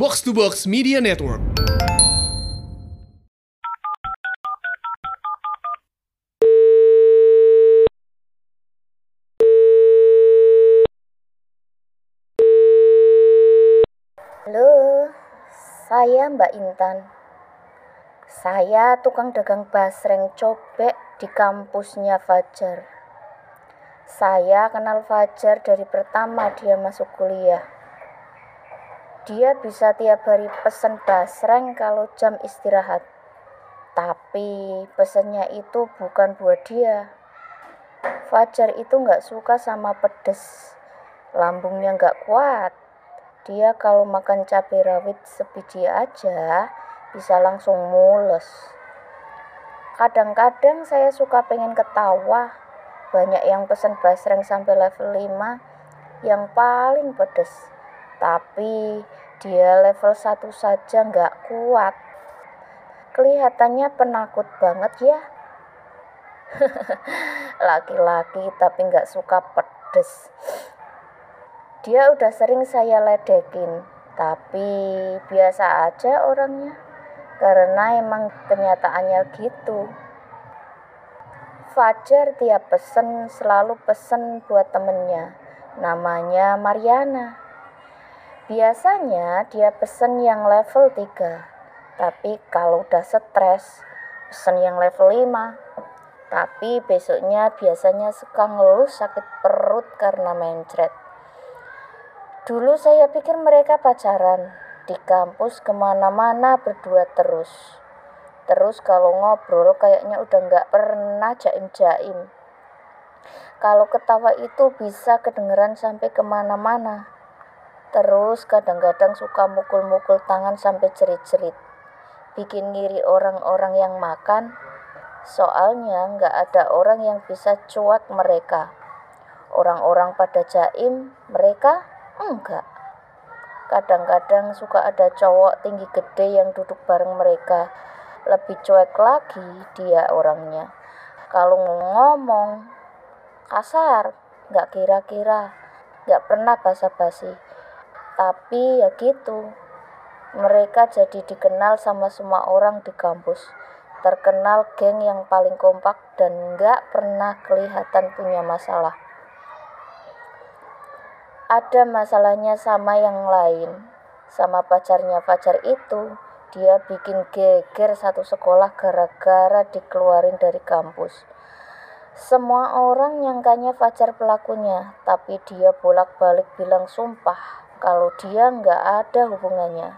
Box to Box Media Network. Halo, saya Mbak Intan. Saya tukang dagang basreng cobek di kampusnya Fajar. Saya kenal Fajar dari pertama dia masuk kuliah. Dia bisa tiap hari pesen basreng kalau jam istirahat. Tapi pesennya itu bukan buat dia. Fajar itu nggak suka sama pedes. Lambungnya nggak kuat. Dia kalau makan cabai rawit sebiji aja bisa langsung mules. Kadang-kadang saya suka pengen ketawa. Banyak yang pesen basreng sampai level 5 yang paling pedes. Tapi dia level 1 saja nggak kuat. Kelihatannya penakut banget ya. Laki-laki tapi nggak suka pedes. Dia udah sering saya ledekin, tapi biasa aja orangnya. Karena emang kenyataannya gitu. Fajar tiap pesen selalu pesen buat temennya. Namanya Mariana. Biasanya dia pesen yang level 3. Tapi kalau udah stres, pesen yang level 5. Tapi besoknya biasanya suka ngeluh sakit perut karena mencret. Dulu saya pikir mereka pacaran. Di kampus ke mana-mana berdua terus. Terus kalau ngobrol kayaknya udah nggak pernah jaim-jaim. Kalau ketawa itu bisa kedengeran sampai ke mana-mana. Terus kadang-kadang suka mukul-mukul tangan sampai cerit-cerit. Bikin ngiri orang-orang yang makan. Soalnya nggak ada orang yang bisa cuek mereka. Orang-orang pada jaim, mereka Enggak. Kadang-kadang suka ada cowok tinggi gede yang duduk bareng mereka. Lebih cuek lagi dia orangnya. Kalau ngomong kasar, nggak kira-kira, nggak pernah basa-basi. Tapi ya gitu. Mereka jadi dikenal sama semua orang di kampus. Terkenal geng yang paling kompak dan nggak pernah kelihatan punya masalah ada masalahnya sama yang lain. Sama pacarnya Fajar itu, dia bikin geger satu sekolah gara-gara dikeluarin dari kampus. Semua orang nyangkanya Fajar pelakunya, tapi dia bolak-balik bilang sumpah kalau dia nggak ada hubungannya.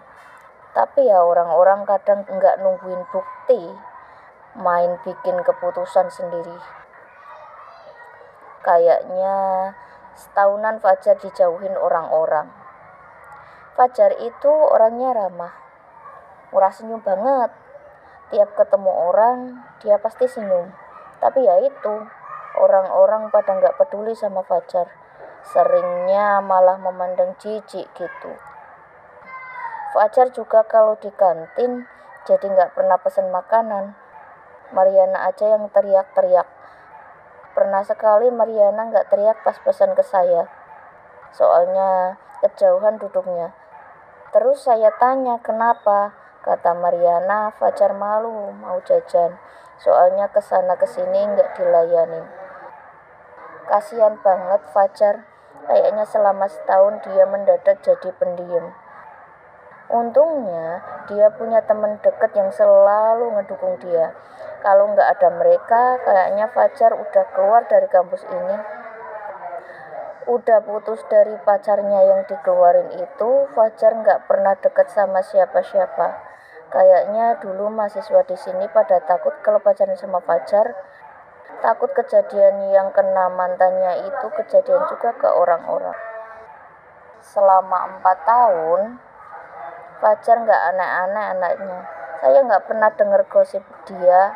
Tapi ya orang-orang kadang nggak nungguin bukti, main bikin keputusan sendiri. Kayaknya Setahunan Fajar dijauhin orang-orang. Fajar itu orangnya ramah, murah senyum banget. Tiap ketemu orang, dia pasti senyum. Tapi ya itu, orang-orang pada nggak peduli sama Fajar. Seringnya malah memandang jijik gitu. Fajar juga kalau di kantin jadi nggak pernah pesan makanan. Mariana aja yang teriak-teriak Pernah sekali Mariana nggak teriak pas pesan ke saya. Soalnya kejauhan duduknya. Terus saya tanya kenapa. Kata Mariana, Fajar malu mau jajan. Soalnya ke sana ke sini nggak dilayani. Kasihan banget Fajar. Kayaknya selama setahun dia mendadak jadi pendiam. Untungnya dia punya teman dekat yang selalu ngedukung dia. Kalau nggak ada mereka, kayaknya Fajar udah keluar dari kampus ini. Udah putus dari pacarnya yang dikeluarin itu, Fajar nggak pernah deket sama siapa-siapa. Kayaknya dulu mahasiswa di sini pada takut kalau pacaran sama Fajar, takut kejadian yang kena mantannya itu kejadian juga ke orang-orang. Selama empat tahun, Fajar nggak aneh-aneh anaknya. Saya nggak pernah dengar gosip dia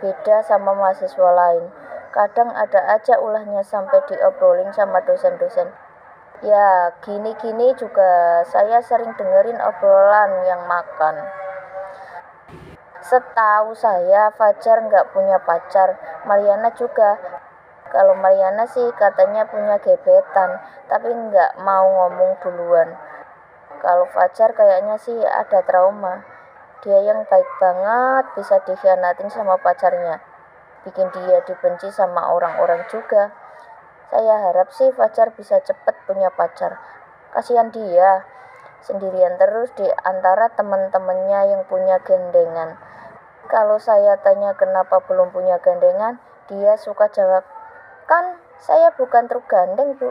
beda sama mahasiswa lain. Kadang ada aja ulahnya sampai diobrolin sama dosen-dosen. Ya, gini-gini juga saya sering dengerin obrolan yang makan. Setahu saya, Fajar nggak punya pacar. Mariana juga. Kalau Mariana sih katanya punya gebetan, tapi nggak mau ngomong duluan Kalau Fajar kayaknya sih ada trauma. Dia yang baik banget bisa dikhianatin sama pacarnya. Bikin dia dibenci sama orang-orang juga. Saya harap sih Fajar bisa cepet punya pacar. Kasihan dia, sendirian terus di antara teman-temannya yang punya gandengan. Kalau saya tanya kenapa belum punya gandengan, dia suka jawab, kan saya bukan truk gandeng bu.